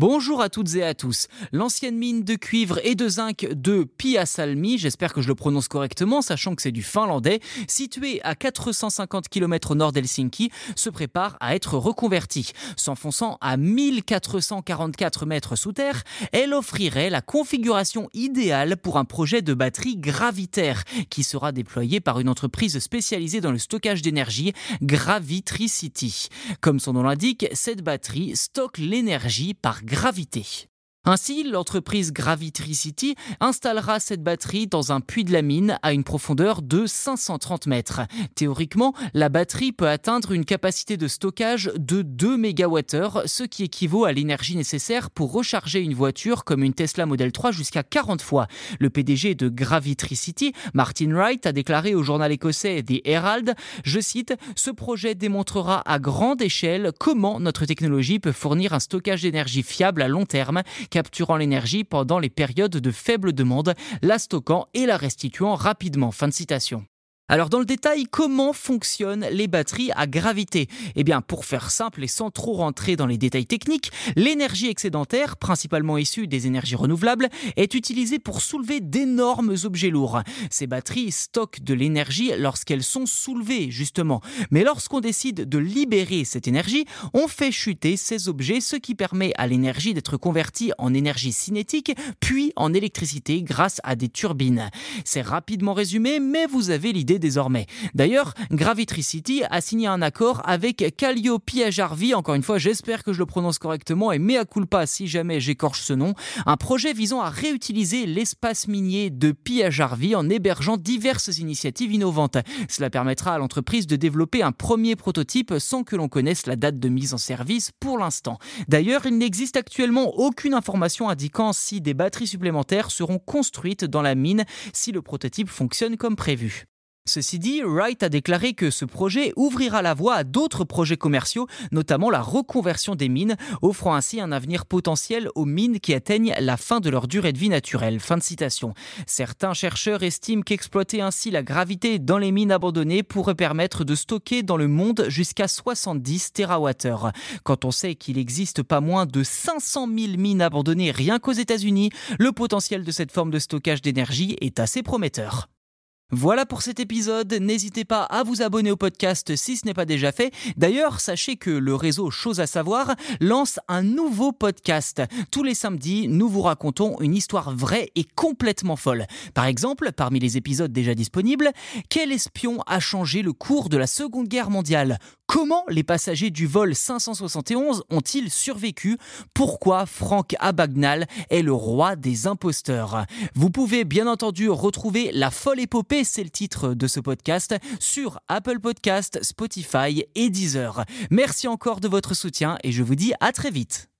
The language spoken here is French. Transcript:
Bonjour à toutes et à tous. L'ancienne mine de cuivre et de zinc de Piasalmi, j'espère que je le prononce correctement, sachant que c'est du finlandais, située à 450 km au nord d'Helsinki, se prépare à être reconvertie. S'enfonçant à 1444 mètres sous terre, elle offrirait la configuration idéale pour un projet de batterie gravitaire qui sera déployé par une entreprise spécialisée dans le stockage d'énergie, Gravitricity. Comme son nom l'indique, cette batterie stocke l'énergie par gravité. Ainsi, l'entreprise Gravitricity installera cette batterie dans un puits de la mine à une profondeur de 530 mètres. Théoriquement, la batterie peut atteindre une capacité de stockage de 2 MWh, ce qui équivaut à l'énergie nécessaire pour recharger une voiture comme une Tesla Model 3 jusqu'à 40 fois. Le PDG de Gravitricity, Martin Wright, a déclaré au journal écossais The Herald, je cite, Ce projet démontrera à grande échelle comment notre technologie peut fournir un stockage d'énergie fiable à long terme capturant l'énergie pendant les périodes de faible demande, la stockant et la restituant rapidement. Fin de citation. Alors dans le détail, comment fonctionnent les batteries à gravité? Eh bien pour faire simple et sans trop rentrer dans les détails techniques, l'énergie excédentaire, principalement issue des énergies renouvelables, est utilisée pour soulever d'énormes objets lourds. Ces batteries stockent de l'énergie lorsqu'elles sont soulevées justement. Mais lorsqu'on décide de libérer cette énergie, on fait chuter ces objets, ce qui permet à l'énergie d'être convertie en énergie cinétique, puis en électricité grâce à des turbines. C'est rapidement résumé, mais vous avez l'idée désormais. D'ailleurs, Gravitricity a signé un accord avec Calliope-Jarvi, encore une fois j'espère que je le prononce correctement et mea culpa si jamais j'écorche ce nom, un projet visant à réutiliser l'espace minier de Piajarvi en hébergeant diverses initiatives innovantes. Cela permettra à l'entreprise de développer un premier prototype sans que l'on connaisse la date de mise en service pour l'instant. D'ailleurs, il n'existe actuellement aucune information indiquant si des batteries supplémentaires seront construites dans la mine si le prototype fonctionne comme prévu. Ceci dit, Wright a déclaré que ce projet ouvrira la voie à d'autres projets commerciaux, notamment la reconversion des mines, offrant ainsi un avenir potentiel aux mines qui atteignent la fin de leur durée de vie naturelle. Fin de citation. Certains chercheurs estiment qu'exploiter ainsi la gravité dans les mines abandonnées pourrait permettre de stocker dans le monde jusqu'à 70 TWh. Quand on sait qu'il existe pas moins de 500 000 mines abandonnées rien qu'aux États-Unis, le potentiel de cette forme de stockage d'énergie est assez prometteur. Voilà pour cet épisode, n'hésitez pas à vous abonner au podcast si ce n'est pas déjà fait. D'ailleurs, sachez que le réseau Chose à savoir lance un nouveau podcast. Tous les samedis, nous vous racontons une histoire vraie et complètement folle. Par exemple, parmi les épisodes déjà disponibles, quel espion a changé le cours de la Seconde Guerre mondiale? Comment les passagers du vol 571 ont-ils survécu? Pourquoi Franck Abagnale est le roi des imposteurs? Vous pouvez bien entendu retrouver La folle épopée, c'est le titre de ce podcast, sur Apple Podcast, Spotify et Deezer. Merci encore de votre soutien et je vous dis à très vite.